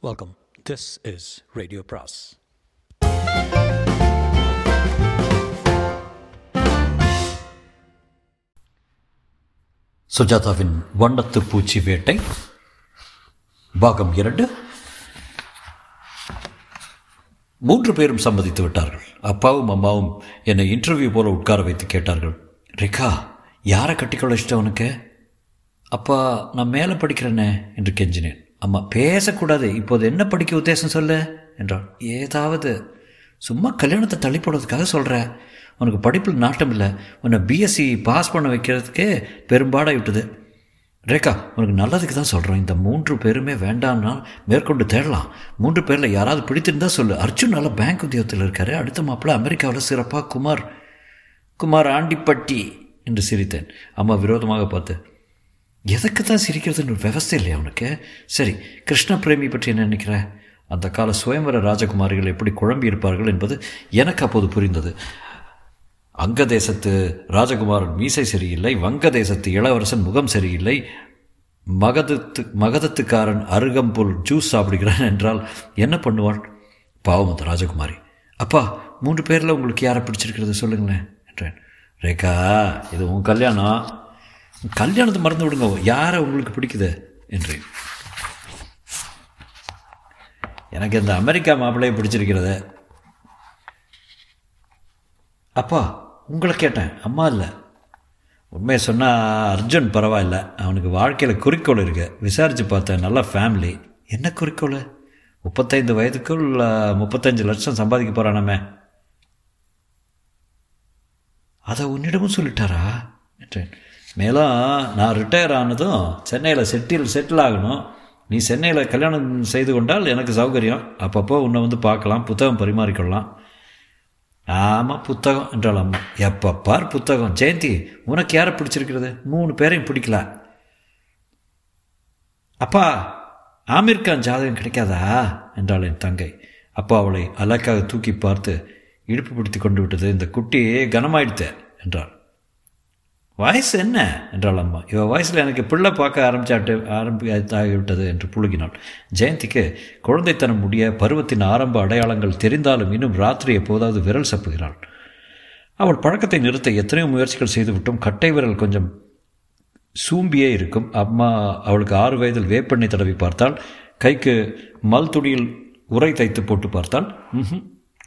Welcome this is radio பிராஸ் சுஜாதாவின் வண்ணத்து பூச்சி வேட்டை பாகம் இரண்டு. மூன்று பேரும் சம்மதித்து விட்டார்கள். அப்பாவும் அம்மாவும் என்னை இன்டர்வியூ போல உட்கார வைத்து கேட்டார்கள். ரேகா யாரை கட்டிக்கொள்ள இஷ்டம் உனக்கு? அப்பா நான் மேலே படிக்கிறேனே என்று கெஞ்சினேன். அம்மா பேசக்கூடாது. இப்போது என்ன படிக்க உத்தேசம் சொல்லு? என்றான் ஏதாவது சும்மா கல்யாணத்தை தள்ளி போடுறதுக்காக சொல்கிற உனக்கு படிப்பில் நாட்டம் இல்லை. உன்னை பிஎஸ்சி பாஸ் பண்ண வைக்கிறதுக்கே பெரும்பாடாக விட்டது. ரேகா உனக்கு நல்லதுக்கு தான் சொல்கிறோம் இந்த மூன்று பேருமே வேண்டாம்னா மேற்கொண்டு தேடலாம். மூன்று பேரில் யாராவது பிடித்திருந்தா சொல்லு. அர்ஜுன் நல்லா பேங்க் உத்தியோகத்தில் இருக்காரு. அடுத்த மாப்பிள்ள அமெரிக்காவில் சிறப்பாக குமார். குமார் ஆண்டிப்பட்டி என்று சிரித்தேன். அம்மா விரோதமாக பார்த்து எதுக்கு தான் சிரிக்கிறதுன்னு விவசாய இல்லையா உனக்கு? சரி கிருஷ்ண பிரேமி பற்றி என்ன நினைக்கிற? அந்த கால சுயம்பர ராஜகுமாரிகள் எப்படி குழம்பி இருப்பார்கள் என்பது எனக்கு அப்போது புரிந்தது. அங்க தேசத்து ராஜகுமாரன் மீசை சரியில்லை வங்க தேசத்து இளவரசன் முகம் சரியில்லை. மகதத்து மகதத்துக்காரன் அருகம்புல் ஜூஸ் சாப்பிடுகிறான் என்றால் என்ன பண்ணுவாள் பாவம் அந்த ராஜகுமாரி. அப்பா மூன்று பேரில் உங்களுக்கு யாரை பிடிச்சிருக்கிறது சொல்லுங்களேன் என்றேன். ரேகா இது உன் கல்யாணம். கல்யாணத்தை மறந்து விடுங்க. யாரை உங்களுக்கு பிடிக்குது? என்று. எனக்கு இந்த அமெரிக்கா மாப்பிள்ளையை பிடிச்சிருக்கிறது. அப்பா உங்களை கேட்டேன். அம்மா இல்லை. உண்மையை சொன்னால் அர்ஜுன் பரவாயில்ல. அவனுக்கு வாழ்க்கையில் குறிக்கோள் இருக்கு. விசாரித்து பார்த்தேன். நல்ல ஃபேமிலி என்ன குறிக்கோள்? முப்பத்தைந்து வயதுக்குள் முப்பத்தஞ்சு லட்சம் சம்பாதிக்க போகிறானாமே அதை உன்னிடமும் சொல்லிட்டாரா? என்றேன். மேலும் நான் ரிட்டையர் ஆனதும் சென்னையில் செட்டில் செட்டில் ஆகணும். நீ சென்னையில் கல்யாணம் செய்து கொண்டால் எனக்கு சௌகரியம். அப்பப்போ உன்னை வந்து பார்க்கலாம் புத்தகம் பரிமாறிக்கொள்ளலாம். ஆமாம் புத்தகம் என்றாள் அம்மா. எப்போ பார் புத்தகம்? ஜெயந்தி உனக்கு யாரை பிடிச்சிருக்கிறது? மூணு பேரையும் பிடிக்கல. அப்பா ஆமீர் கான் ஜாதகம் கிடைக்காதா? என்றாள் என் தங்கை. அப்பா அவளை அலக்காக தூக்கி பார்த்து இடுப்பு பிடித்து கொண்டு விட்டது. இந்த குட்டி கனமாயிடுத்த என்றாள். வாய்ஸ் என்ன? என்றாள் அம்மா. இவ வாய்ஸில் எனக்கு பிள்ளை பார்க்க ஆரம்பிச்சாட்டு ஆரம்பித்தாகிவிட்டது என்று புழுகினாள். ஜெயந்திக்கு குழந்தைத்தனம் முடிய பருவத்தின் ஆரம்ப அடையாளங்கள் தெரிந்தாலும் இன்னும் ராத்திரி எப்போதாவது விரல் சப்புகிறாள். அவள் பழக்கத்தை நிறுத்த எத்தனையோ முயற்சிகள் செய்துவிட்டும் கட்டை விரல் கொஞ்சம் சூம்பியே இருக்கும். அம்மா அவளுக்கு ஆறு வயதில் வேப்பெண்ணை தடவி பார்த்தால் கைக்கு மல் துடியில் உரை தைத்து போட்டு பார்த்தால்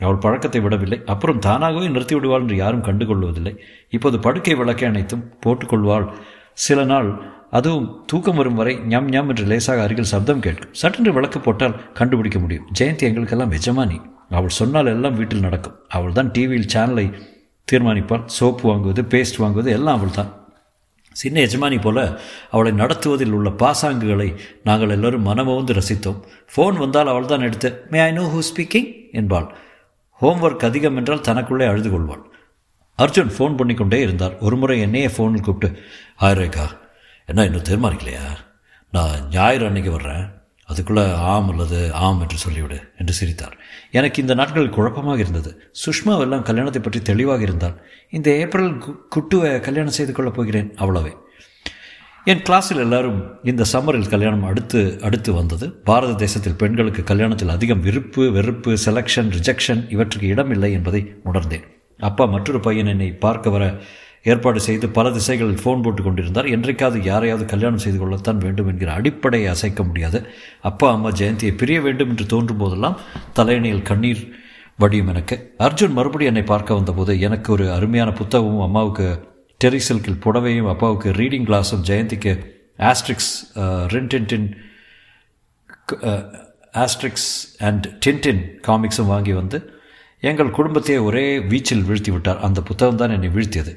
அவள் பழக்கத்தை விடவில்லை. அப்புறம் தானாகவே நிறுத்தி விடுவாள் என்று யாரும் கண்டுகொள்வதில்லை. இப்போது படுக்கை விளக்கை அனைத்தும் போட்டுக்கொள்வாள். சில நாள் அதுவும் தூக்கம் வரும் வரை ஞம் ஞம் என்று லேசாக அருகில் சப்தம் கேட்கும். சட்டென்று விளக்கு போட்டால் கண்டுபிடிக்க முடியும். ஜெயந்தி எங்களுக்கெல்லாம் எஜமானி அவள் சொன்னால் எல்லாம் வீட்டில் நடக்கும். அவள் தான் டிவியில் சேனலை தீர்மானிப்பாள். சோப்பு வாங்குவது பேஸ்ட் வாங்குவது எல்லாம் அவள் தான் சின்ன எஜமானி போல அவளை நடத்துவதில் உள்ள பாசாங்குகளை நாங்கள் எல்லோரும் மனமோந்து ரசித்தோம். ஃபோன் வந்தால் அவள் தான் எடுத்து may I know who speaking என்பாள். Homework அதிகம் என்றால் தனக்குள்ளே அழுது கொள்வாள் அர்ஜுன் ஃபோன் பண்ணிக்கொண்டே இருந்தார். ஒரு முறை என்னையே ஃபோனில் கூப்பிட்டு ஹாய் ரேகா என்ன இன்னும் தீர்மானிக்கலையா? நான் ஞாயிறு அன்னைக்கு வர்றேன். அதுக்குள்ளே ஆம் அல்லது ஆம் என்று சொல்லிவிடு என்று சிரித்தார். எனக்கு இந்த நாட்கள் குழப்பமாக இருந்தது. சுஷ்மாவெல்லாம் கல்யாணத்தை பற்றி தெளிவாக இருந்தால் இந்த ஏப்ரல் குட்டுவை கல்யாணம் செய்து கொள்ளப் போகிறேன் அவ்வளவே. என் கிளாஸில் எல்லாரும் இந்த சம்மரில் கல்யாணம் அடுத்து அடுத்து வந்தது. பாரத தேசத்தில் பெண்களுக்கு கல்யாணத்தில் அதிகம் விருப்பு வெறுப்பு செலக்ஷன் ரிஜெக்ஷன் இவற்றுக்கு இடமில்லை என்பதை உணர்ந்தேன். அப்பா மற்றொரு பையன் என்னை பார்க்க வர ஏற்பாடு செய்து பல திசைகளில் ஃபோன் போட்டு கொண்டிருந்தார். என்றைக்காவது யாரையாவது கல்யாணம் செய்து கொள்ளத்தான் வேண்டும் என்கிற அடிப்படையை அசைக்க முடியாது. அப்பா அம்மா ஜெயந்தியை பிரிய வேண்டும் என்று தோன்றும் போதெல்லாம் தலையணையில் கண்ணீர் வடியும் எனக்கு. அர்ஜுன் மறுபடியும் என்னை பார்க்க வந்தபோது எனக்கு ஒரு அருமையான புத்தகமும் அம்மாவுக்கு டெரி சில்கில் புடவையும் அப்பாவுக்கு ரீடிங் கிளாஸும் ஜெயந்திக்கு Asterix Rin Tin Tin Asterix and Tintin காமிக்ஸும் வாங்கி வந்து எங்கள் குடும்பத்தையே ஒரே வீச்சில் வீழ்த்தி விட்டார். அந்த புத்தகம் தான் என்னை வீழ்த்தியது.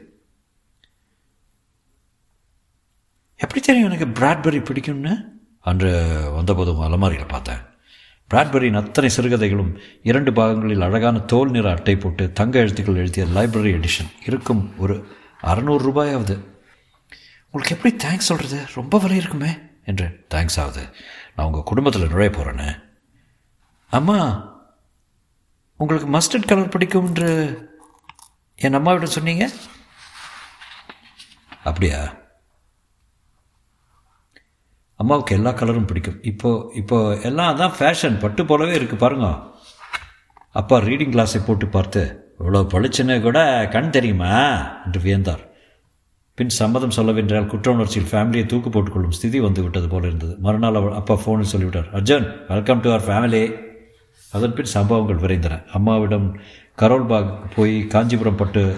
எப்படி தெரியும் எனக்கு பிராட்பெரி பிடிக்கும்னு? அன்று வந்தபோதும் அலமாரியில் பார்த்தேன். பிராட்பெரியின் அத்தனை சிறுகதைகளும் இரண்டு பாகங்களில் அழகான தோல் நிற அட்டை போட்டு தங்க எழுத்துக்கள் எழுதிய லைப்ரரி எடிஷன் இருக்கும் ஒரு அறநூறு ரூபாயாவது. உங்களுக்கு எப்படி தேங்க்ஸ் சொல்கிறது ரொம்ப விலை இருக்குமே என்றேன். தேங்க்ஸ் ஆகுது. நான் உங்கள் குடும்பத்தில் நுழைய போகிறேன்னு அம்மா உங்களுக்கு மஸ்டர்ட் கலர் பிடிக்கும் என்று என் அம்மாவிடம் சொன்னீங்க? அப்படியா? அம்மாவுக்கு எல்லா கலரும் பிடிக்கும். இப்போ இப்போ எல்லாம் தான் ஃபேஷன் பட்டு போலவே இருக்குது பாருங்க. அப்பா ரீடிங் கிளாஸை போட்டு பார்த்து இவ்வளோ பளிச்சுன்னு கூட கண் தெரியுமா? என்று வியந்தார். பின் சம்மதம் சொல்லவென்றால் குற்ற உணர்ச்சியில் ஃபேமிலியை தூக்கு போட்டுக்கொள்ளும் ஸ்திதி வந்து விட்டது போல இருந்தது. மறுநாள் அவள் அப்பா ஃபோனில் சொல்லிவிட்டார். Arjun welcome to our family அதன் பின் சம்பவங்கள் விரைந்தன. அம்மாவிடம் கரோல்பாக் போய் காஞ்சிபுரம் பட்டு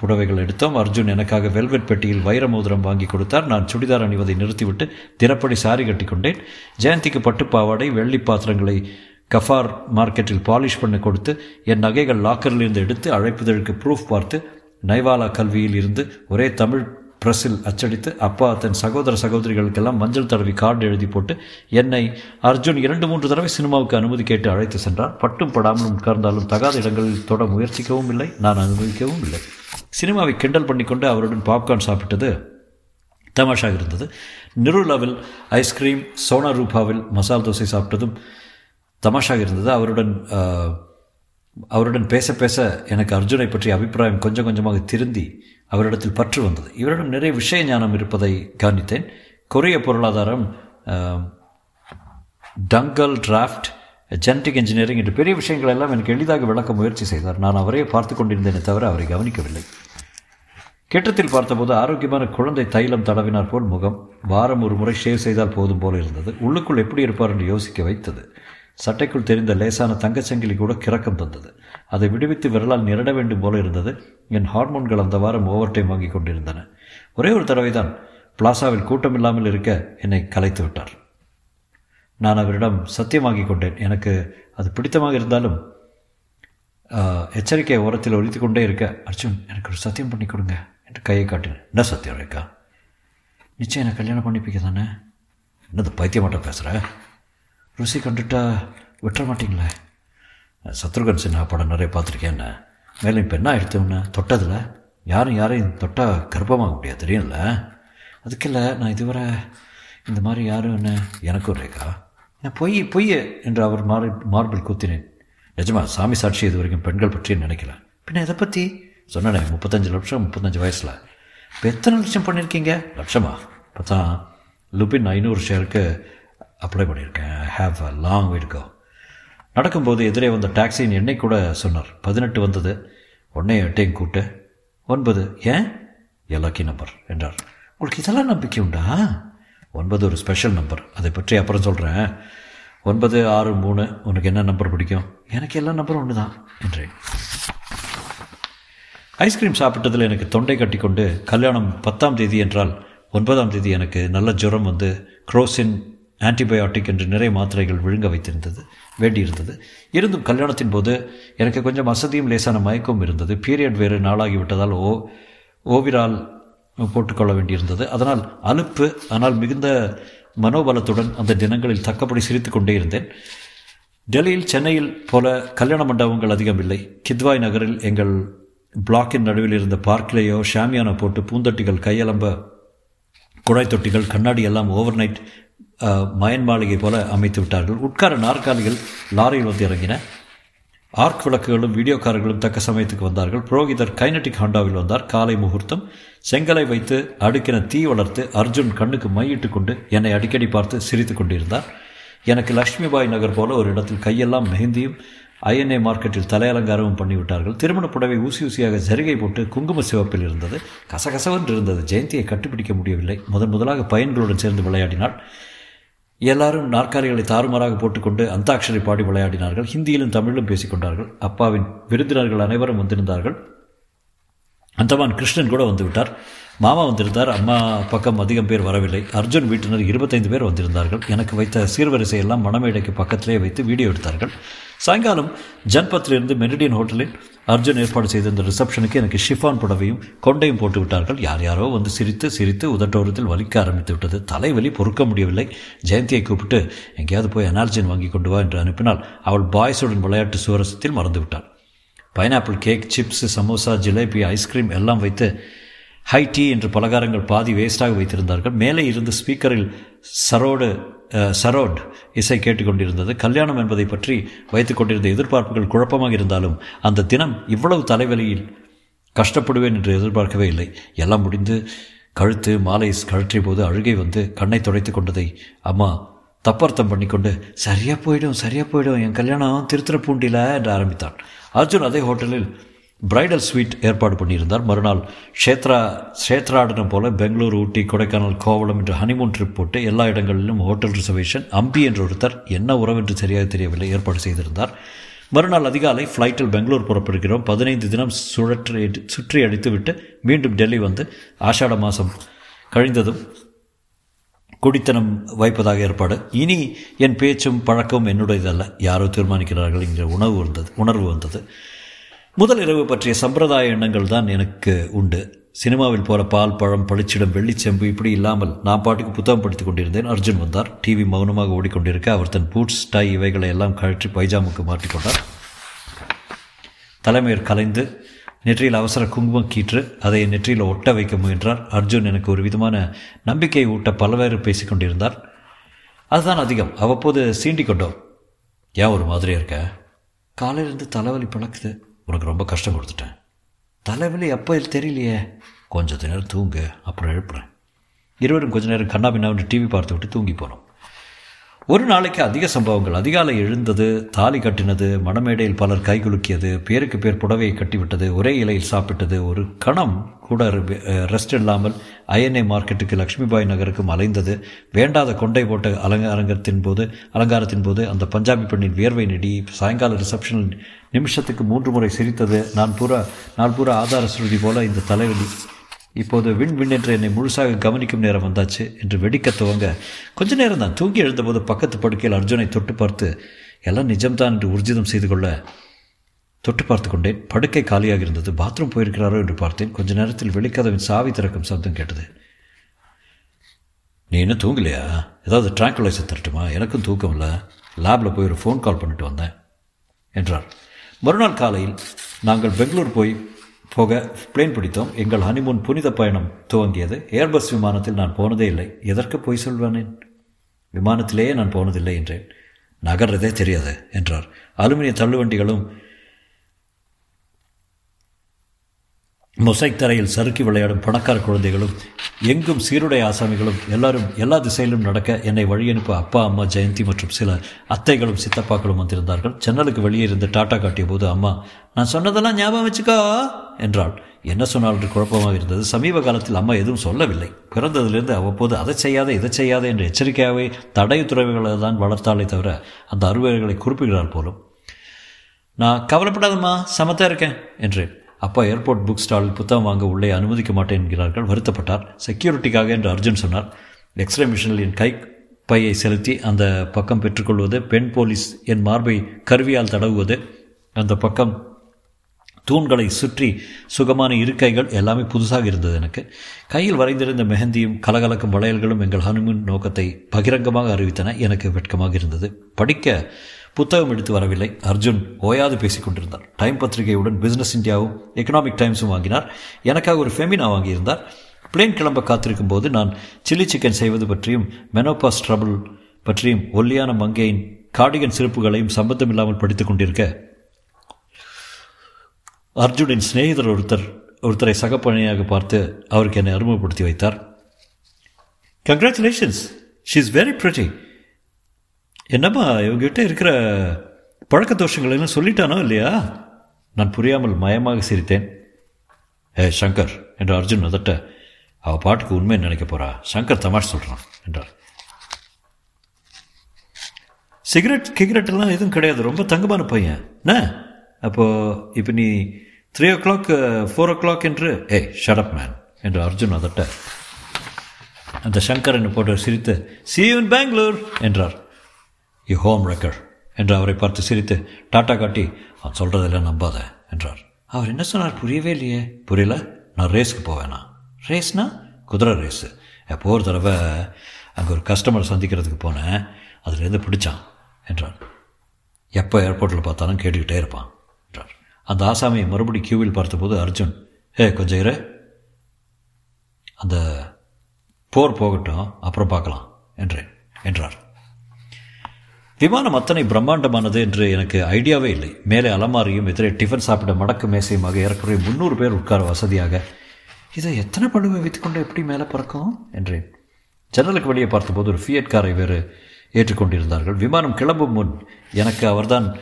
புடவைகள் எடுத்தோம். அர்ஜுன் எனக்காக வெல்வெட் பெட்டியில் வைர மோதிரம் வாங்கி கொடுத்தார். நான் சுடிதார் அணிவதை நிறுத்திவிட்டு திறப்படி சாரி கட்டி கொண்டேன் ஜெயந்திக்கு பட்டு பாவாடை வெள்ளி பாத்திரங்களை கஃபார் மார்க்கெட்டில் பாலிஷ் பண்ணி கொடுத்து என் நகைகள் லாக்கரில் இருந்து எடுத்து அழைப்புதழுக்கு ப்ரூஃப் பார்த்து நைவாலா கல்வியில் இருந்து ஒரே தமிழ் பிரஸில் அச்சடித்து அப்பா தன் சகோதர சகோதரிகளுக்கெல்லாம் மஞ்சள் தடவி கார்டு எழுதி போட்டு என்னை அர்ஜுன் இரண்டு மூன்று தடவை சினிமாவுக்கு அனுமதி கேட்டு அழைத்து சென்றார். பட்டும் படாமலும் உட்கார்ந்தாலும் தகாத இடங்களில் தொட முயற்சிக்கவும் இல்லை நான் அனுமதிக்கவும் இல்லை. சினிமாவை கிண்டல் பண்ணிக்கொண்டு அவருடன் பாப்கார்ன் சாப்பிட்டது தமாஷாக இருந்தது. நிருலாவில் ஐஸ்கிரீம் சோனா ரூபாவில் மசால் தோசை சாப்பிட்டதும் தமாஷாக இருந்தது. அவருடன் அவருடன் பேச பேச எனக்கு அர்ஜுனை பற்றிய அபிப்பிராயம் கொஞ்சம் கொஞ்சமாக திருந்தி அவரிடத்தில் பற்று வந்தது. இவரிடம் நிறைய விஷய ஞானம் இருப்பதை கவனித்தேன். கொரிய பொருளாதாரம் டங்கல் டிராஃப்ட் ஜெனட்டிக் இன்ஜினியரிங் என்ற பெரிய விஷயங்கள் எல்லாம் எனக்கு எளிதாக விளக்க முயற்சி செய்தார். நான் அவரையே பார்த்து கொண்டிருந்தேனே தவிர அவரை கவனிக்கவில்லை. கெட்டத்தில் பார்த்தபோது ஆரோக்கியமான குழந்தை தைலம் தடவினார் போல் முகம். வாரம் ஒரு முறை ஷேவ் செய்தால் போதும் போல இருந்தது. உள்ளுக்குள் எப்படி இருப்பார் என்று யோசிக்க வைத்தது. சட்டைக்குள் தெரிந்த லேசான தங்கச்சங்கிலி கூட கிறக்கம் தந்தது. அதை விடுவித்து விரலால் நிரட வேண்டும் போல இருந்தது. என் ஹார்மோன்கள் அந்த வாரம் ஓவர் டைம் வாங்கி கொண்டிருந்தன. ஒரே ஒரு தடவை தான் பிளாசாவில் கூட்டம் இல்லாமல் இருக்க என்னை கலைத்து விட்டார். நான் அவரிடம் சத்தியமாகி கொண்டேன். எனக்கு அது பிடித்தமாக இருந்தாலும் எச்சரிக்கை ஓரத்தில் ஒழித்து கொண்டே இருக்க அர்ஜுன் எனக்கு ஒரு சத்தியம் பண்ணி கொடுங்க என்று கையை காட்டினேன். என்ன சத்தியம் ரேக்கா நிச்சயம் என்னை கல்யாணம் பண்ணிப்பிக்க தானே? என்னது பைத்தியமாட்டம் பேசுகிறேன் ருசி கண்டுட்டா விட்டுற மாட்டிங்களே சத்ருகன் சின்ஹா படம் நிறைய பார்த்துருக்கேன் என்ன? மேலும் இப்போ என்ன எடுத்தோம்னா தொட்டதில்? யாரும் யாரையும் தொட்டால் கர்ப்பமாக முடியாது தெரியும்ல? அதுக்கில்ல நான் இதுவரை இந்த மாதிரி யாரும் என்ன? எனக்கும் ரேகா. நான் பொய் பொய் என்று அவர் மார் மார்பிள் கூத்தினேன். நிஜமா சாமி சாட்சி இது வரைக்கும் பெண்கள் பற்றி நினைக்கல. பின்ன இதை பற்றி சொன்னேன் முப்பத்தஞ்சு லட்சம் முப்பத்தஞ்சு வயசில். இப்போ எத்தனை லட்சம் பண்ணியிருக்கீங்க லட்சமா. பார்த்தா லுபின் ஐநூறு ஷேருக்கு அப்ளை பண்ணியிருக்கேன். ஐ ஹாவ் அ லாங் வீட் கோ நடக்கும்போது எதிரே வந்த டாக்ஸியின் எண்ணெய் கூட சொன்னார். பதினெட்டு வந்தது. உடனே எட்டையும் கூட்டு ஒன்பது ஏன்? எல்லாக்கி நம்பர் என்றார். உங்களுக்கு இதெல்லாம் நம்பிக்கை உண்டா? ஒன்பது ஒரு ஸ்பெஷல் நம்பர் அதை பற்றி அப்புறம் சொல்கிறேன் ஒன்பது ஆறு மூணு உனக்கு என்ன நம்பர் பிடிக்கும்? எனக்கு எல்லா நம்பரும் ஒன்று தான் என்றேன் ஐஸ்கிரீம் சாப்பிட்டதில் எனக்கு தொண்டை கட்டிக்கொண்டு கல்யாணம் பத்தாம் தேதி என்றால் ஒன்பதாம் தேதி எனக்கு நல்ல ஜுரம் வந்து குரோசின் ஆன்டிபயோட்டிக் என்று நிறைய மாத்திரைகள் விழுங்க வைத்திருந்தது வேண்டியிருந்தது. இருந்தும் கல்யாணத்தின் போது எனக்கு கொஞ்சம் வசதியும் லேசான மயக்கமும் இருந்தது. பீரியட் வேறு நாளாகிவிட்டதால் ஓ ஓவிரால் போட்டுக்கொள்ள வேண்டியிருந்தது. அதனால் அலுப்பு ஆனால் மிகுந்த மனோபலத்துடன் அந்த தினங்களில் தக்கபடி சிரித்து கொண்டே இருந்தேன். டெல்லியில் சென்னையில் போல கல்யாண மண்டபங்கள் அதிகம் இல்லை. கித்வாய் நகரில் எங்கள் பிளாக்கின் நடுவில் இருந்த பார்க்கிலேயோ ஷாமியானா போட்டு பூந்தொட்டிகள் கையலம்ப குழாய் தொட்டிகள் கண்ணாடி எல்லாம் ஓவர் நைட் மயன் மாளிகை போல அமைத்து விட்டார்கள். உட்கார நாற்காலிகள் லாரியில் வந்து இறங்கின. ஆர்க் விளக்குகளும் வீடியோ கார்களும் தக்க சமயத்துக்கு வந்தார்கள். புரோகிதர் கைனட்டிக் ஹாண்டாவில் வந்தார். காலை முகூர்த்தம். செங்கலை வைத்து அடுக்கின தீ வளர்த்து அர்ஜுன் கண்ணுக்கு மையிட்டு கொண்டு என்னை அடிக்கடி பார்த்து சிரித்து கொண்டிருந்தார். எனக்கு லக்ஷ்மிபாய் நகர் போல ஒரு இடத்தில் கையெல்லாம் மெஹந்தியும் ஐஎன்ஏ மார்க்கெட்டில் தலையலங்காரமும் பண்ணிவிட்டார்கள். திருமண புடவை ஊசி ஊசியாக ஜரிகை போட்டு குங்கும சிவப்பில் இருந்தது. கசகசவென்று இருந்தது. ஜெயந்தியை கட்டுப்பிடிக்க முடியவில்லை. முதன் முதலாக பையன்களுடன் சேர்ந்து விளையாடினாள். எல்லாரும் நாற்காலிகளை தாறுமாறாக போட்டுக்கொண்டு அந்தாட்சரி பாடி விளையாடினார்கள். ஹிந்தியிலும் தமிழிலும் பேசிக்கொண்டார்கள். அப்பாவின் விருந்தினர்கள் அனைவரும் வந்திருந்தார்கள். அந்தமான் கிருஷ்ணன் கூட வந்துவிட்டார். மாமா வந்திருந்தார். அம்மா பக்கம் அதிகம் பேர் வரவில்லை. அர்ஜுன் வீட்டினர் இருபத்தைந்து பேர் வந்திருந்தார்கள். எனக்கு வைத்த சீர்வரிசையெல்லாம் மணமேடைக்கு பக்கத்திலே வைத்து வீடியோ எடுத்தார்கள். சாயங்காலம் ஜன்பத்திலிருந்து மெரிடியன் ஹோட்டலில் அர்ஜுன் ஏற்பாடு செய்திருந்த ரிசப்ஷனுக்கு எனக்கு ஷிஃபான் புடவையும் கொண்டையும் போட்டு விட்டார்கள். யார் யாரோ வந்து சிரித்து சிரித்து உதட்டோரத்தில் வலிக்க ஆரம்பித்து விட்டது. தலைவலி பொறுக்க முடியவில்லை. ஜெயந்தியை கூப்பிட்டு எங்கேயாவது போய் அனார்ஜின் வாங்கி கொண்டு வா என்று அனுப்பினால் அவள் பாய்ஸுடன் விளையாட்டு சுவரசத்தில் மறந்து விட்டாள். Pineapple cake chips samosa jalebi ice cream எல்லாம் வைத்து ஹை டீ என்று பலகாரங்கள் பாதி வேஸ்டாக வைத்திருந்தார்கள். மேலே இருந்து ஸ்பீக்கரில் சரோடு சரோட் இசை கேட்டுக்கொண்டிருந்தது. கல்யாணம் என்பதை பற்றி வைத்துக் கொண்டிருந்த எதிர்பார்ப்புகள் குழப்பமாக இருந்தாலும் அந்த தினம் இவ்வளவு தலைவலியில் கஷ்டப்படுவேன் என்று எதிர்பார்க்கவே இல்லை. எல்லாம் முடிந்து கழுத்து மாலை கழற்றிய போது அழுகை வந்து கண்ணை துடைத்து கொண்டதை அம்மா தப்பர்த்தம் பண்ணிக்கொண்டு சரியாக போயிடும் சரியாக போயிடும் என் கல்யாணம் திருத்துறப்பூண்டியில் என்று ஆரம்பித்தான் அர்ஜுன் அதே ஹோட்டலில் பிரைடல் ஸ்வீட் ஏற்பாடு பண்ணியிருந்தார். மறுநாள் க்ஷேத்ரா க்ஷேத்ராடனம் போல பெங்களூர் ஊட்டி கொடைக்கானல் கோவளம் என்று ஹனிமூன் ட்ரிப் போட்டு எல்லா இடங்களிலும் ஹோட்டல் ரிசர்வேஷன் அம்பி என்ற ஒருத்தர் என்ன உறவென்று சரியாக தெரியவில்லை ஏற்பாடு செய்திருந்தார். மறுநாள் அதிகாலை ஃப்ளைட்டில் பெங்களூர் புறப்படுகிறோம். பதினைந்து தினம் சுழற்றி சுற்றி அடித்துவிட்டு மீண்டும் டெல்லி வந்து ஆஷாட மாதம் கழிந்ததும் குடித்தனம் வைப்பதாக ஏற்பாடு. இனி என் பேச்சும் பழக்கமும் என்னுடையதல்ல. யாரோ தீர்மானிக்கிறார்கள். என்கிற உணவு வந்தது உணர்வு வந்தது. முதல் இரவு பற்றிய சம்பிரதாய எண்ணங்கள் தான் எனக்கு உண்டு. சினிமாவில் போகிற பால் பழம் பளிச்சிடம் வெள்ளிச்செம்பு இப்படி இல்லாமல் நான் பாட்டுக்கு புத்தகம் படித்துக் கொண்டிருந்தேன். அர்ஜுன் வந்தார். டிவி மௌனமாக ஓடிக்கொண்டிருக்க அவர் தன் பூட்ஸ் டை இவைகளை எல்லாம் கழற்றி பைஜாமுக்கு மாற்றிக்கொண்டார் தலைமையர் கலைந்து நெற்றியில் அவசர குங்குமம் கீற்று அதை நெற்றியில் ஒட்ட வைக்க முயன்றார். அர்ஜுன் எனக்கு ஒரு விதமான நம்பிக்கையை ஊட்ட பலவேறு பேசிக் கொண்டிருந்தார். அதுதான் அதிகம். அவ்வப்போது சீண்டிக்கொண்டோம் ஏன் ஒரு மாதிரியாக இருக்க? காலையிலேருந்து தலைவலி பழக்குது. உனக்கு ரொம்ப கஷ்டம் கொடுத்துட்டேன். தலைவலி அப்போ தெரியலையே. கொஞ்ச நேரம் தூங்கு அப்புறம் எழுப்புறேன். இருவரும் கொஞ்ச நேரம் கண்ணா பின்னாவிட்டு டிவி பார்த்து விட்டு தூங்கி போனோம். ஒரு நாளைக்கு அதிக சம்பவங்கள். அதிகாலை எழுந்தது தாலி கட்டினது மணமேடையில் பலர் கைகுலுக்கியது பேருக்கு பேர் புடவையை கட்டிவிட்டது ஒரே இலையில் சாப்பிட்டது ஒரு கணம் கூட ரெஸ்ட் இல்லாமல் ஐஎன்ஏ மார்க்கெட்டுக்கு லக்ஷ்மிபாய் நகருக்கும் அலைந்தது. வேண்டாத கொண்டை போட்ட அலங்காரத்தின் போது அலங்காரத்தின் போது அந்த பஞ்சாபி பெண்ணின் வியர்வை நெடி சாயங்கால ரிசப்ஷனில் நிமிஷத்துக்கு மூன்று முறை சிரித்தது. நான் பூரா நான் பூரா ஆதார சுருதி போல இந்த தலைவலி இப்போது விண் விண் என்று என்னை முழுசாக கவனிக்கும் நேரம் வந்தாச்சு என்று வெடிக்க துவங்க கொஞ்ச நேரம் தான் தூங்கி எழுந்தபோது பக்கத்து படுக்கையில் அர்ஜுனை தொட்டு பார்த்து எல்லாம் நிஜம்தான் என்று உர்ஜிதம் செய்து கொள்ள தொட்டு பார்த்து கொண்டேன். படுக்கை காலியாக இருந்தது. பாத்ரூம் போயிருக்கிறாரோ என்று பார்த்தேன். கொஞ்ச நேரத்தில் வெளிக்கதவின் சாவி திறக்கும் சப்தம் கேட்டது. நீ இன்னும் தூங்கலையா? ஏதாவது ட்ராங்குலைசர் தரட்டுமா? எனக்கும் தூக்கம் இல்லை. லேபில் போய் ஒரு ஃபோன் கால் பண்ணிட்டு வந்தேன் என்றார். மறுநாள் காலையில் நாங்கள் பெங்களூர் போய் போக பிளேன் பிடித்தோம். எங்கள் ஹனிமூன் புனித பயணம் துவங்கியது. ஏர்பஸ் விமானத்தில் நான் போனதே இல்லை. எதற்கு போய் சொல்வானேன்? விமானத்திலேயே நான் போனதில்லை என்றேன். நகர்றதே தெரியாது என்றார். அலுமினிய தள்ளுவண்டிகளும் மொசைக் தரையில் சறுக்கி விளையாடும் பணக்கார குழந்தைகளும் எங்கும் சீருடை ஆசாமிகளும் எல்லாரும் எல்லா திசையிலும் நடக்க என்னை வழியனுப்ப அப்பா அம்மா ஜெயந்தி மற்றும் சில அத்தைகளும் சித்தப்பாக்களும் வந்திருந்தார்கள். ஜன்னலுக்கு வெளியே இருந்து டாட்டா காட்டிய போது அம்மா நான் சொன்னதெல்லாம் ஞாபகம் வச்சுக்கோ என்றாள். என்ன சொன்னால் குழப்பமாக இருந்தது. சமீப காலத்தில் அம்மா எதுவும் சொல்லவில்லை. பிறந்ததிலிருந்து அவ்வப்போது அதை செய்யாத இதை செய்யாத என்ற எச்சரிக்கையாகவே தடையுத்துறவுகளை தான் வளர்த்தாலே தவிர அந்த அறுவைகளை குறிப்பிடுகிறார் போலும். நான் கவலைப்படாதம்மா சமத்தாக இருக்கேன் என்றேன். அப்பா ஏர்போர்ட் புக் ஸ்டாலில் புத்தகம் வாங்க உள்ளே அனுமதிக்க மாட்டேன் என்கிறார்கள். வருத்தப்பட்டார். செக்யூரிட்டிக்காக என்று அர்ஜுன் சொன்னார். எக்ஸ்ரே மிஷினில் என் கை பையை செலுத்தி அந்த பக்கம் பெற்றுக்கொள்வது பெண் போலீஸ் என் மார்பை கருவியால் தடவுவது அந்த பக்கம் தூண்களை சுற்றி சுகமான இருக்கைகள் எல்லாமே புதுசாக இருந்தது எனக்கு. கையில் வரைந்திருந்த மெஹந்தியும் கலகலக்கும் வளையல்களும் எங்கள் ஹனுமன் நோக்கத்தை பகிரங்கமாக அறிவித்தன. எனக்கு வெட்கமாக இருந்தது. படிக்க புத்தகம் எடுத்து வரவில்லை. அர்ஜுன் ஓயாது பேசிக் கொண்டிருந்தார். டைம் பத்திரிகையுடன் பிஸ்னஸ் இந்தியாவும் எக்கனாமிக் டைம்ஸும் வாங்கினார். எனக்காக ஒரு ஃபெமினா வாங்கியிருந்தார். பிளேன் கிளம்ப காத்திருக்கும் போது நான் சில்லி சிக்கன் செய்வது பற்றியும் மெனோபாஸ் ட்ரபிள் பற்றியும் ஒல்லியான மங்கையின் கார்டிகன் சிறப்புகளையும் சம்பந்தம் இல்லாமல் படித்துக் கொண்டிருக்க அர்ஜுனின் சிநேகிதர் ஒருத்தர் ஒருத்தரை சகப்பணியாக பார்த்து அவருக்கு என்னை அறிமுகப்படுத்தி வைத்தார். Congratulations she is very pretty என்னம்மா இவங்ககிட்ட இருக்கிற பழக்க தோஷங்கள் எல்லாம் சொல்லிட்டானோ இல்லையா? நான் புரியாமல் மயமாக சிரித்தேன். ஏ சங்கர் என்று அர்ஜுன் அதட்ட அவள் பாட்டுக்கு உண்மை நினைக்க போகிறா சங்கர் தமாஷ் சொல்கிறான் என்றார். சிகரெட் கிகரெட் எல்லாம் எதுவும் கிடையாது. ரொம்ப தங்கமான பையன். என்ன? அப்போது இப்போ நீ three o'clock four o'clock என்று ஏ ஷடப் மேன் என்று அர்ஜுன் அதட்ட அந்த சங்கர் என்ன போட்டு சிரித்து சி இன் பெங்களூர் என்றார். யூ ஹோம் ரெக்கர் என்று அவரை பார்த்து சிரித்து டாட்டா காட்டி அவன் சொல்கிறதெல்லாம் நம்பாத என்றார். அவர் என்ன சொன்னார்? புரியவே இல்லையே. புரியல. நான் ரேஸ்க்கு போவேனா? ரேஸ்னா? குதிரை ரேஸு. எப்போ ஒரு தடவை அங்கே ஒரு கஸ்டமர் சந்திக்கிறதுக்கு போனேன். அதுலேருந்து பிடிச்சான் என்றார். எப்போ ஏர்போர்ட்டில் பார்த்தாலும் கேட்டுக்கிட்டே இருப்பான் என்றார். அந்த ஆசாமியை மறுபடி கியூவில் பார்த்தபோது அர்ஜுன் ஏ கொஞ்சம் இரு. அந்த போர் போகட்டும் அப்புறம் பார்க்கலாம் என்றேன் என்றார். விமானம் அத்தனை பிரம்மாண்டமானது என்று எனக்கு ஐடியாவே இல்லை. மேலே அலமாரியும் எதிரே டிஃபன் சாப்பிட மடக்கு மேசையுமாக ஏறக்குறைய முந்நூறு பேர் உட்கார வசதியாக இதை எத்தனை பழுவை வைத்துக்கொண்டு எப்படி மேலே பறக்கும்? என்றேன். ஜன்னலுக்கு வெளியே பார்த்தபோது ஒரு ஃபியட் காரை வேறு ஏற்றுக்கொண்டிருந்தார்கள். விமானம் கிளம்பும் முன் எனக்கு அவர்தான்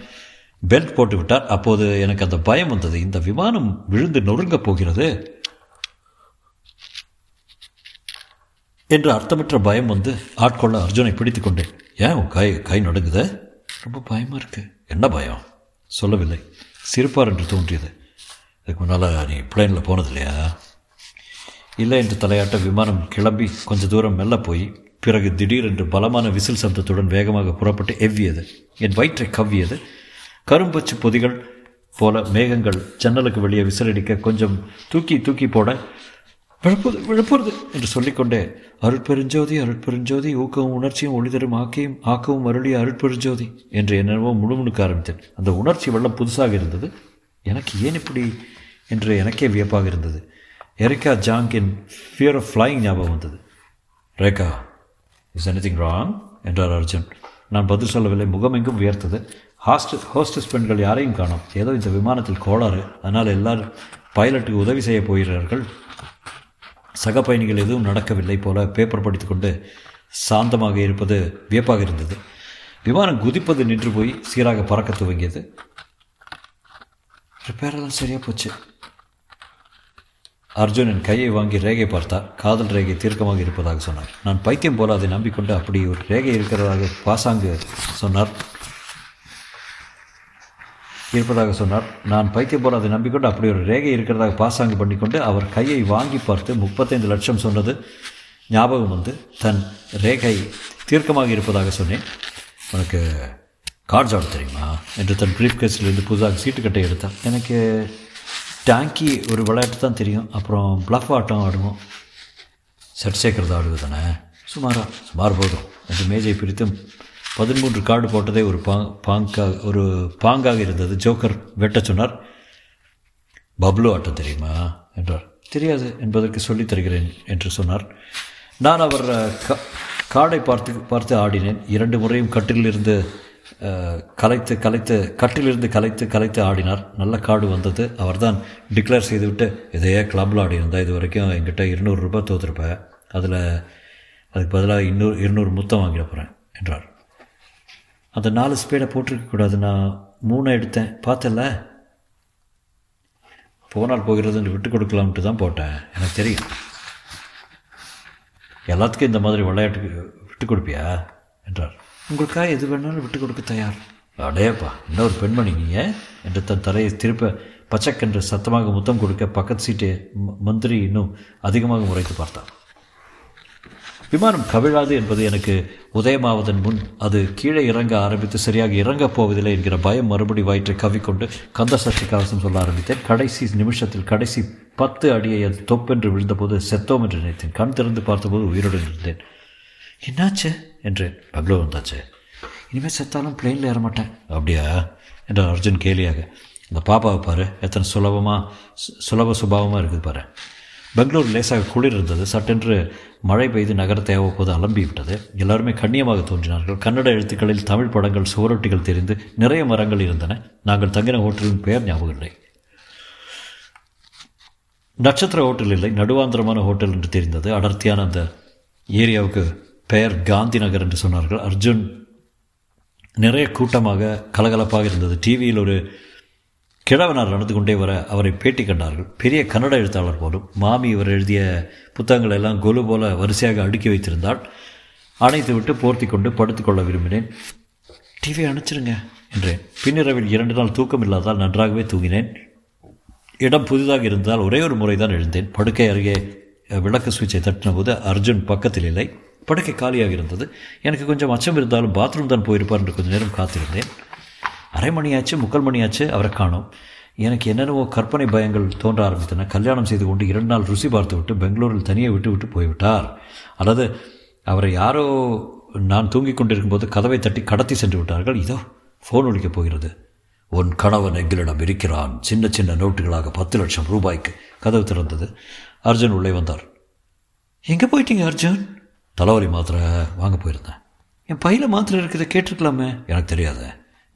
பெல்ட் போட்டு விட்டார் அப்போது எனக்கு அந்த பயம் வந்தது. இந்த விமானம் விழுந்து நொறுங்கப் போகிறது? என்று அர்த்தமற்ற பயம் வந்து ஆட்கொள்ள அர்ஜுனை பிடித்து கொண்டேன். ஏன் உன் கை கை நடுங்குதே? ரொம்ப பயமாக இருக்கு. என்ன பயம்? சொல்லவில்லை. சிரிப்பார் என்று தோன்றியது. அதுக்கு முன்னால் நீ பிளேனில் போனது இல்லையா இல்லை என்று தலையாட்ட விமானம் கிளம்பி கொஞ்ச தூரம் மெல்ல போய் பிறகு திடீரென்று பலமான விசில் சப்தத்துடன் வேகமாக புறப்பட்டு எவ்வியது? என் வயிற்றை கவ்வியது. கரும்பச்சு பொதிகள் போல மேகங்கள் ஜன்னலுக்கு வெளியே விசிலடிக்க கொஞ்சம் தூக்கி தூக்கி போட விழப்போது விழப்போறது என்று சொல்லிக்கொண்டே அருட்பெருஞ்சோதி அருட்பெருஞ்சோதி ஊக்கவும் உணர்ச்சியும் ஒளிதரும் ஆக்கியும் ஆக்கவும் அருளிய அருட்பெருஞ்சோதி என்று என்னவோ முழுமுணுக்க ஆரம்பித்தேன். அந்த உணர்ச்சி வெள்ளம் புதுசாக இருந்தது. எனக்கு ஏன் இப்படி என்று எனக்கே வியப்பாக இருந்தது. எரிக்கா ஜாங்கின் ஃபியர் ஆஃப் ஃப்ளைங் ஞாபகம் வந்தது. ரேகா இஸ் எனிதிங் ராங் என்றார் அர்ஜுன். நான் பதில் சொல்லவில்லை. முகமெங்கும் உயர்த்தது ஹாஸ்டல் ஹோஸ்டஸ் பெண்கள் யாரையும் காணோம். ஏதோ இந்த விமானத்தில் கோளாறு. அதனால் எல்லாரும் பைலட்டுக்கு உதவி செய்ய போகிறார்கள். சக பயணிகள் எதுவும் நடக்கவில்லை போல பேப்பர் படித்துக்கொண்டு சாந்தமாக இருப்பது வியப்பாக இருந்தது. விமானம் குதிப்பது நின்று போய் சீராக பறக்க துவங்கியது. ரிப்பேரெல்லாம் சரியாக போச்சு. அர்ஜுன் என் கையை வாங்கி ரேகை பார்த்தார். காதல் ரேகை தீர்க்கமாக இருப்பதாக சொன்னார். நான் பைத்தியம் போல அதை நம்பிக்கொண்டு அப்படி ஒரு ரேகை இருக்கிறதாக பாசாங்கு சொன்னார். இருப்பதாக சொன்னார். நான் பைத்தியம் போல அதை நம்பிக்கொண்டு அப்படி ஒரு ரேகை இருக்கிறதாக பாசாங்கு பண்ணிக்கொண்டு அவர் கையை வாங்கி பார்த்து முப்பத்தைந்து லட்சம் சொன்னது ஞாபகம் வந்து தன் ரேகை தீர்க்கமாக இருப்பதாக சொன்னேன். உனக்கு கார்ட்ஸ் ஆட தெரியுமா? என்று தன் ப்ரீஃப் கேஸிலிருந்து சீட்டு சீட்டுக்கட்டை எடுத்தான். எனக்கு டேங்கி ஒரு விளையாட்டு தான் தெரியும். அப்புறம் ப்ளஃப் ஆட்டம் ஆடுவோம். செட் சேர்க்கறது ஆடுவது தானே சுமாரா சுமார் போதும். என்று மேஜை பிரித்து பதிமூன்று கார்டு போட்டதே ஒரு பா பாங்காக ஒரு பாங்காக இருந்தது. ஜோக்கர் வெட்ட சொன்னார். பப்ளு ஆட்டம் தெரியுமா? என்றார். தெரியாது என்பதற்கு சொல்லித் தருகிறேன் என்று சொன்னார். நான் அவர் க கார்டை பார்த்து பார்த்து ஆடினேன். இரண்டு முறையும் கட்டிலிருந்து கலைத்து கலைத்து கட்டிலிருந்து கலைத்து கலைத்து ஆடினார். நல்ல கார்டு வந்தது. அவர் தான் டிக்ளேர் செய்துவிட்டு இதையே கிளப்பில் ஆடியிருந்தா இது வரைக்கும் என்கிட்ட இருநூறு ரூபாய் தோற்றுருப்பேன் அதில் அதுக்கு பதிலாக இன்னொரு இருநூறு முத்தம் வாங்கிட போகிறேன் என்றார். அந்த நாலு ஸ்பீடை போட்டிருக்கக்கூடாது நான் மூணை எடுத்தேன். பார்த்தல? போனால் போகிறதுன்னு விட்டு கொடுக்கலாம்ட்டு தான் போட்டேன். எனக்கு தெரியும். எல்லாத்துக்கும் இந்த மாதிரி விளையாட்டுக்கு விட்டு கொடுப்பியா? என்றார். உங்களுக்காக எது வேணாலும் விட்டு கொடுக்க தயார். அடையப்பா இன்னொரு பெண்மணி நீங்க? என்று தன் தலையை திருப்ப பச்சக்கென்று சத்தமாக முத்தம் கொடுக்க பக்கத்து சீட்டு மந்திரி இன்னும் அதிகமாக முறைத்து பார்த்தார் விமானம் கவிழாது என்பது எனக்கு உதயமாவதன் முன் அது கீழே இறங்க ஆரம்பித்து சரியாக இறங்கப் போவதில்லை என்கிற பயம் மறுபடி வயிற்றை கவிக்கொண்டு கந்த சஷ்டி கவசம் சொல்ல ஆரம்பித்தேன். கடைசி நிமிஷத்தில் கடைசி பத்து அடியை அது தொப்பென்று விழுந்தபோது செத்தோம் என்று நினைத்தேன். கண் திறந்து பார்த்தபோது உயிருடன் இருந்தேன். என்னாச்சு? என்றேன். பக்லோ வந்தாச்சு. இனிமேல் செத்தாலும் பிளெயினில் ஏறமாட்டேன் அப்படியா? என்றார் அர்ஜுன் கேலியாக. இந்த பாப்பாவை பாரு. எத்தனை சுலபமாக சுலப சுபாவமாக இருக்குது பாரு. பெங்களூர் லேசாக குளிர் இருந்தது சட்டென்று மழை பெய்து நகரத்தை அவ்வப்போது அலம்பி விட்டது எல்லாருமே கண்ணியமாக தோன்றினார்கள். கன்னட எழுத்துக்களில் தமிழ் படங்கள் சுவரொட்டிகள் தெரிந்து நிறைய மரங்கள் இருந்தன. நாங்கள் தங்கின ஹோட்டலின் பெயர் ஞாபகம் இல்லை. நட்சத்திர ஹோட்டல் இல்லை. நடுவாந்திரமான ஹோட்டல் என்று தெரிந்தது. அடர்த்தியான அந்த ஏரியாவுக்கு பெயர் காந்தி நகர் என்று சொன்னார்கள். அர்ஜுன் நிறைய கூட்டமாக கலகலப்பாக இருந்தது. டிவியில் ஒரு கிழவனார் நடந்து கொண்டே வர அவரை பேட்டி கண்டார்கள். பெரிய கன்னட எழுத்தாளர் போலும் மாமி இவர் எழுதிய புத்தகங்கள் எல்லாம் கொலு போல வரிசையாக அடுக்கி வைத்திருந்தால் அணைத்து விட்டு போர்த்தி கொண்டு படுத்துக்கொள்ள விரும்பினேன். டிவி அணைச்சிருங்க என்றேன். பின்னிரவில் இரண்டு நாள் தூக்கம் இல்லாதால் நன்றாகவே தூங்கினேன். இடம் புதிதாக இருந்தால் ஒரே ஒரு முறை தான் எழுந்தேன். படுக்கை அருகே விளக்கு சுவிட்சை தட்டின போது அர்ஜுன் பக்கத்தில் இல்லை. படுக்கை காலியாக இருந்தது. எனக்கு கொஞ்சம் அச்சம் இருந்தாலும் பாத்ரூம் தான் போயிருப்பார் என்று கொஞ்சம் நேரம் காத்திருந்தேன். அரை மணியாச்சு முக்கால் மணியாச்சு அவரை காணோம். எனக்கு என்னென்னவோ கற்பனை பயங்கள் தோன்ற ஆரம்பித்தன. கல்யாணம் செய்து கொண்டு இரண்டு நாள் ருசி பார்த்து விட்டு பெங்களூரில் தனியே விட்டு விட்டு போய்விட்டார். அல்லது அவரை யாரோ நான் தூங்கிக் கொண்டிருக்கும்போது கதவை தட்டி கடத்தி சென்று விட்டார்கள். இதோ ஃபோன் ஒழிக்கப் போகிறது. உன் கணவன் எங்களிடம் இருக்கிறான். சின்ன சின்ன நோட்டுகளாக பத்து லட்சம் ரூபாய்க்கு கதவு திறந்தது. அர்ஜுன் உள்ளே வந்தார். எங்கே போயிட்டீங்க அர்ஜுன்? தலைவலி மாத்திரை வாங்க போயிருந்தேன். என் பையில் மாத்திரை இருக்கிறத கேட்டிருக்கலாமே. எனக்கு தெரியாத.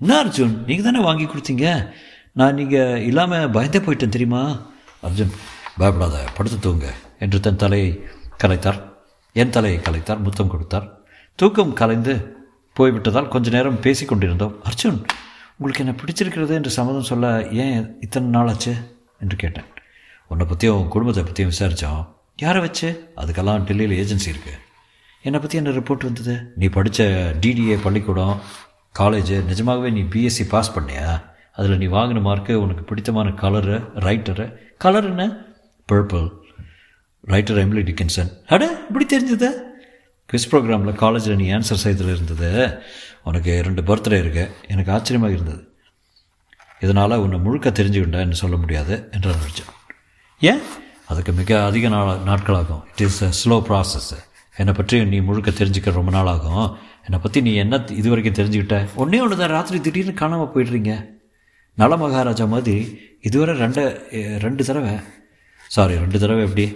என்ன அர்ஜுன் நீங்கள் தானே வாங்கி கொடுத்தீங்க? நான் நீங்கள் இல்லாமல் பயந்தே போயிட்டேன் தெரியுமா? அர்ஜுன் பயப்படாத படுத்து தூங்க என்று தன் தலையை கலைத்தார். என் தலையை கலைத்தார் முத்தம் கொடுத்தார். தூக்கம் கலைந்து போய்விட்டதால் கொஞ்ச நேரம் பேசி கொண்டிருந்தோம். அர்ஜுன் உங்களுக்கு என்ன பிடிச்சிருக்கிறது என்று சம்மதம் சொல்ல ஏன் இத்தனை நாள் ஆச்சு என்று கேட்டேன். உன்னை பற்றியும் உன் குடும்பத்தை பற்றியும் விசாரித்தோம் யாரை வச்சு? அதுக்கெல்லாம் டெல்லியில் ஏஜென்சி இருக்குது என்னை பற்றி என்ன ரிப்போர்ட் வந்தது? நீ படித்த டிடிஏ பள்ளிக்கூடம் காலேஜ் நிஜமாகவே நீ பிஎஸ்சி பாஸ் பண்ணியா? அதில் நீ வாங்கின மார்க்கு உனக்கு பிடித்தமான கலரு ரைட்டரு கலர் என்ன? பர்பிள் ரைட்டர் எம்லி டிக்கின்சன் அட இப்படி தெரிஞ்சது? குவிஸ் ப்ரோக்ராமில் காலேஜில் நீ ஆன்சர் செய்ததில் இருந்தது. உனக்கு ரெண்டு பர்த்டே இருக்கு. எனக்கு ஆச்சரியமாக இருந்தது. இதனால் உன்னை முழுக்க தெரிஞ்சுக்கிட்டேன்னு சொல்ல முடியாது என்று நினச்சேன் ஏன்? அதுக்கு மிக அதிக நாள் நாட்களாகும் it is a slow process என்னை பற்றி நீ முழுக்க தெரிஞ்சுக்க ரொம்ப நாளாகும் என்னை பற்றி நீ என்ன இது வரைக்கும் தெரிஞ்சுக்கிட்ட? ஒன்றே ஒன்று தான் ராத்திரி திடீர்னு காணாமல் போய்ட்றீங்க. நல மகாராஜா மாதிரி இதுவரை ரெண்டு ரெண்டு தடவை. சாரி ரெண்டு தடவை எப்படி?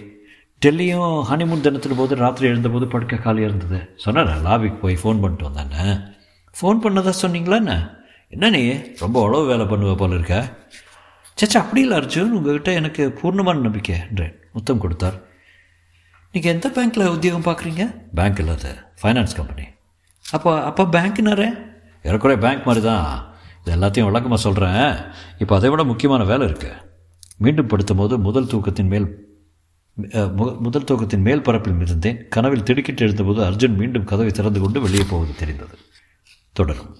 டெல்லியும் ஹனிமூன் தினத்தில் போது ராத்திரி எழுந்தபோது படுக்க காலியாக இருந்தது. சொன்னார் லாபிக்கு போய் ஃபோன் பண்ணிட்டு வந்தானே ஃபோன் பண்ணதா சொன்னீங்களா என்ன? என்ன நீ ரொம்ப உழவு வேலை பண்ணுவ போல இருக்க. சச்சா அப்படி இல்லை அர்ஜுன் உங்ககிட்ட எனக்கு பூர்ணமான நம்பிக்கை என்றேன். முத்தம் கொடுத்தார். நீங்கள் எந்த பேங்க்கில் உத்தியோகம் பார்க்குறீங்க? பேங்க் இல்லை ஃபைனான்ஸ் கம்பெனி அப்போ அப்போ பேங்க்னாரே ஏறக்குறைய பேங்க் மாதிரி தான் இது எல்லாத்தையும் விளக்கமாக சொல்கிறேன் இப்போ அதை விட முக்கியமான வேலை இருக்குது மீண்டும் படுத்தும் போது முதல் தூக்கத்தின் மேல் முதல் தூக்கத்தின் மேல் பரப்பில் மிதந்தேன். கனவில் திடுக்கிட்டு எழுந்தபோது அர்ஜுன் மீண்டும் கதவை திறந்து கொண்டு வெளியே போவது தெரிந்தது. தொடரும்.